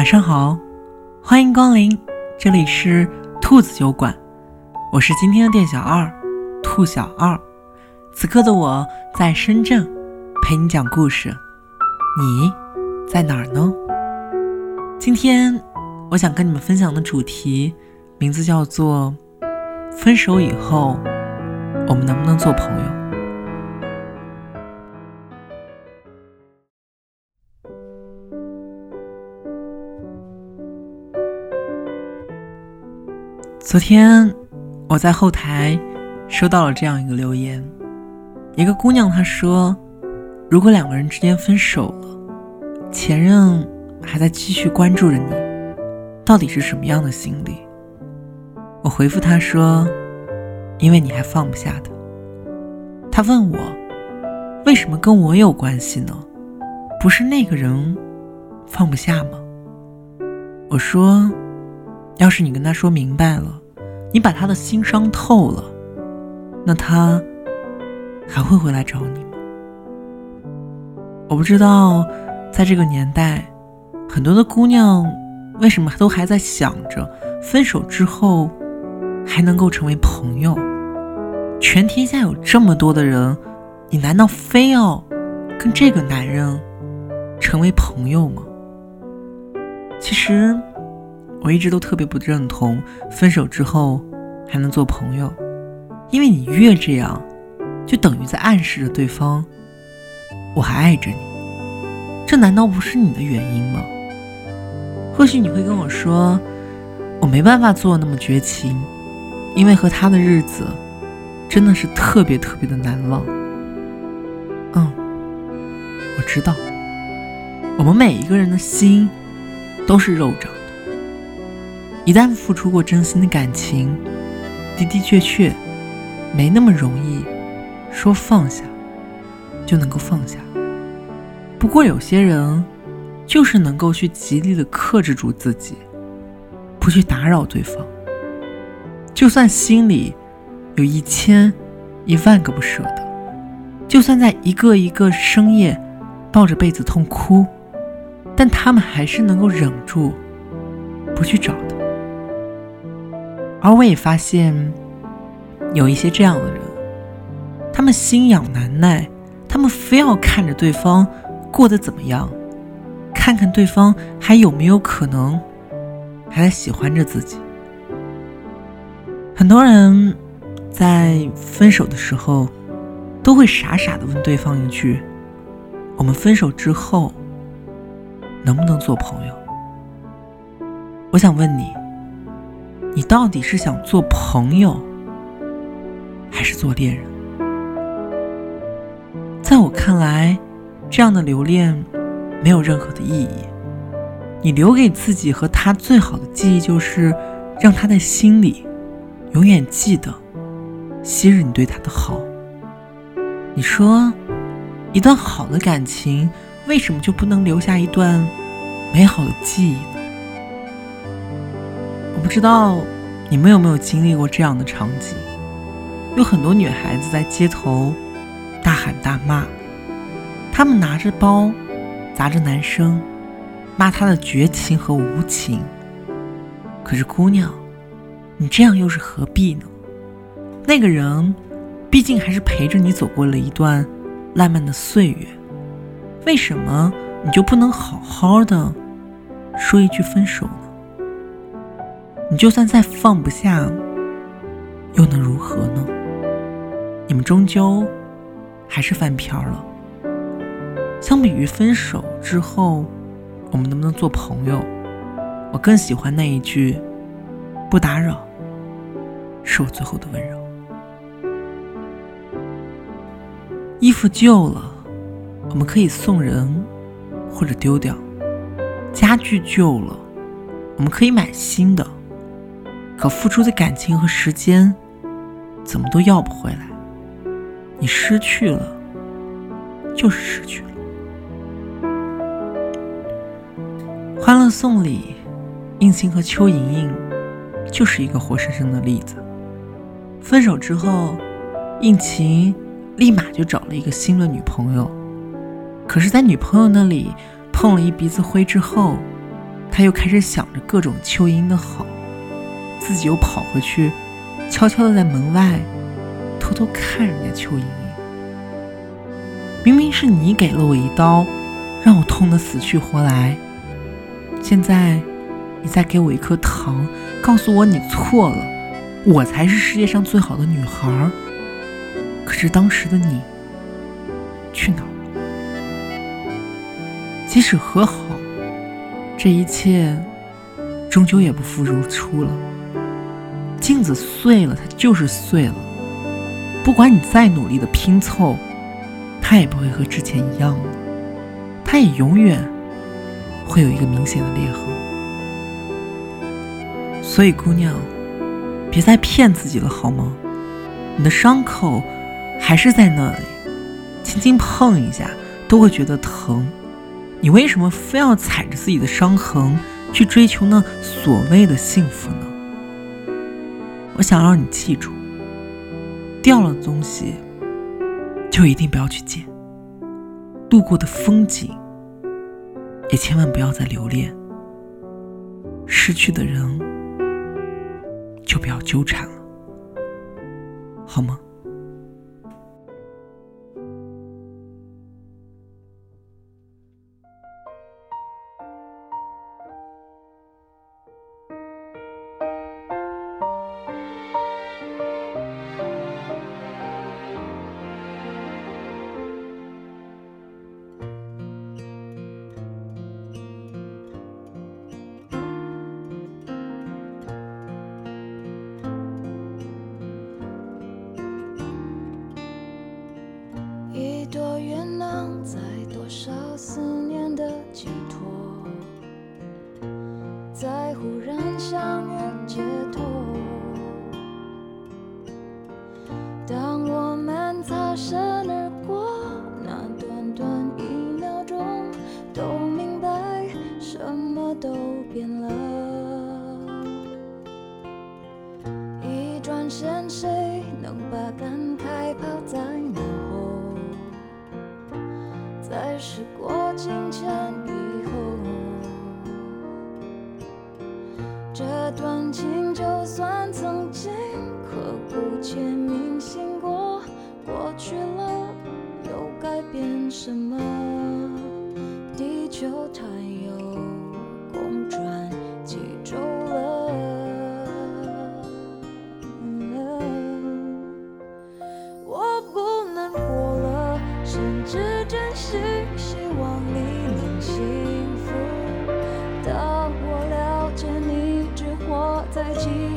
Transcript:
晚上好，欢迎光临，这里是兔子酒馆，我是今天的店小二，兔小二。此刻的我在深圳，陪你讲故事。你在哪儿呢？今天我想跟你们分享的主题，名字叫做“分手以后，我们能不能做朋友？”昨天我在后台收到了这样一个留言，一个姑娘她说：“如果两个人之间分手了，前任还在继续关注着你，到底是什么样的心理？”我回复她说：“因为你还放不下他。”她问我：“为什么跟我有关系呢？不是那个人放不下吗？”我说。要是你跟他说明白了，你把他的心伤透了，那他还会回来找你吗？我不知道，在这个年代，很多的姑娘为什么都还在想着分手之后还能够成为朋友？全天下有这么多的人，你难道非要跟这个男人成为朋友吗？其实。我一直都特别不认同分手之后还能做朋友，因为你越这样，就等于在暗示着对方我还爱着你，这难道不是你的原因吗？或许你会跟我说，我没办法做那么绝情，因为和他的日子真的是特别特别的难忘。嗯，我知道，我们每一个人的心都是肉长。一旦付出过真心的感情，的的确确没那么容易说放下就能够放下。不过有些人就是能够去极力的克制住自己，不去打扰对方，就算心里有一千一万个不舍得，就算在一个一个深夜抱着被子痛哭，但他们还是能够忍住不去找的。而我也发现，有一些这样的人，他们心痒难耐，他们非要看着对方过得怎么样，看看对方还有没有可能还在喜欢着自己。很多人在分手的时候，都会傻傻的问对方一句：“我们分手之后，能不能做朋友？”我想问你。你到底是想做朋友，还是做恋人？在我看来，这样的留恋没有任何的意义。你留给自己和他最好的记忆，就是让他在心里永远记得昔日你对他的好。你说，一段好的感情，为什么就不能留下一段美好的记忆呢？我不知道你们有没有经历过这样的场景：有很多女孩子在街头大喊大骂，她们拿着包砸着男生，骂他的绝情和无情。可是姑娘，你这样又是何必呢？那个人毕竟还是陪着你走过了一段浪漫的岁月，为什么你就不能好好的说一句分手？你就算再放不下，又能如何呢？你们终究还是翻篇了。相比于分手之后，我们能不能做朋友？我更喜欢那一句“不打扰”，是我最后的温柔。衣服旧了，我们可以送人或者丢掉；家具旧了，我们可以买新的。可付出的感情和时间，怎么都要不回来。你失去了，就是失去了。欢乐颂里，应勤和邱莹莹就是一个活生生的例子。分手之后，应勤立马就找了一个新的女朋友。可是，在女朋友那里碰了一鼻子灰之后，他又开始想着各种邱莹的好，自己又跑回去，悄悄的在门外偷偷看人家邱莹莹。明明是你给了我一刀，让我痛得死去活来，现在你再给我一颗糖，告诉我你错了，我才是世界上最好的女孩。可是当时的你去哪儿了？即使和好。这一切终究也不复如初了。镜子碎了，它就是碎了。不管你再努力的拼凑，它也不会和之前一样了。它也永远会有一个明显的裂痕。所以，姑娘，别再骗自己了，好吗？你的伤口还是在那里，轻轻碰一下都会觉得疼。你为什么非要踩着自己的伤痕去追求那所谓的幸福呢？我想让你记住，掉了的东西就一定不要去捡，路过的风景也千万不要再留恋，失去的人就不要纠缠了，好吗？时过境迁以后这段情就算曾经刻骨铭心过过去了又改变什么？地球太的记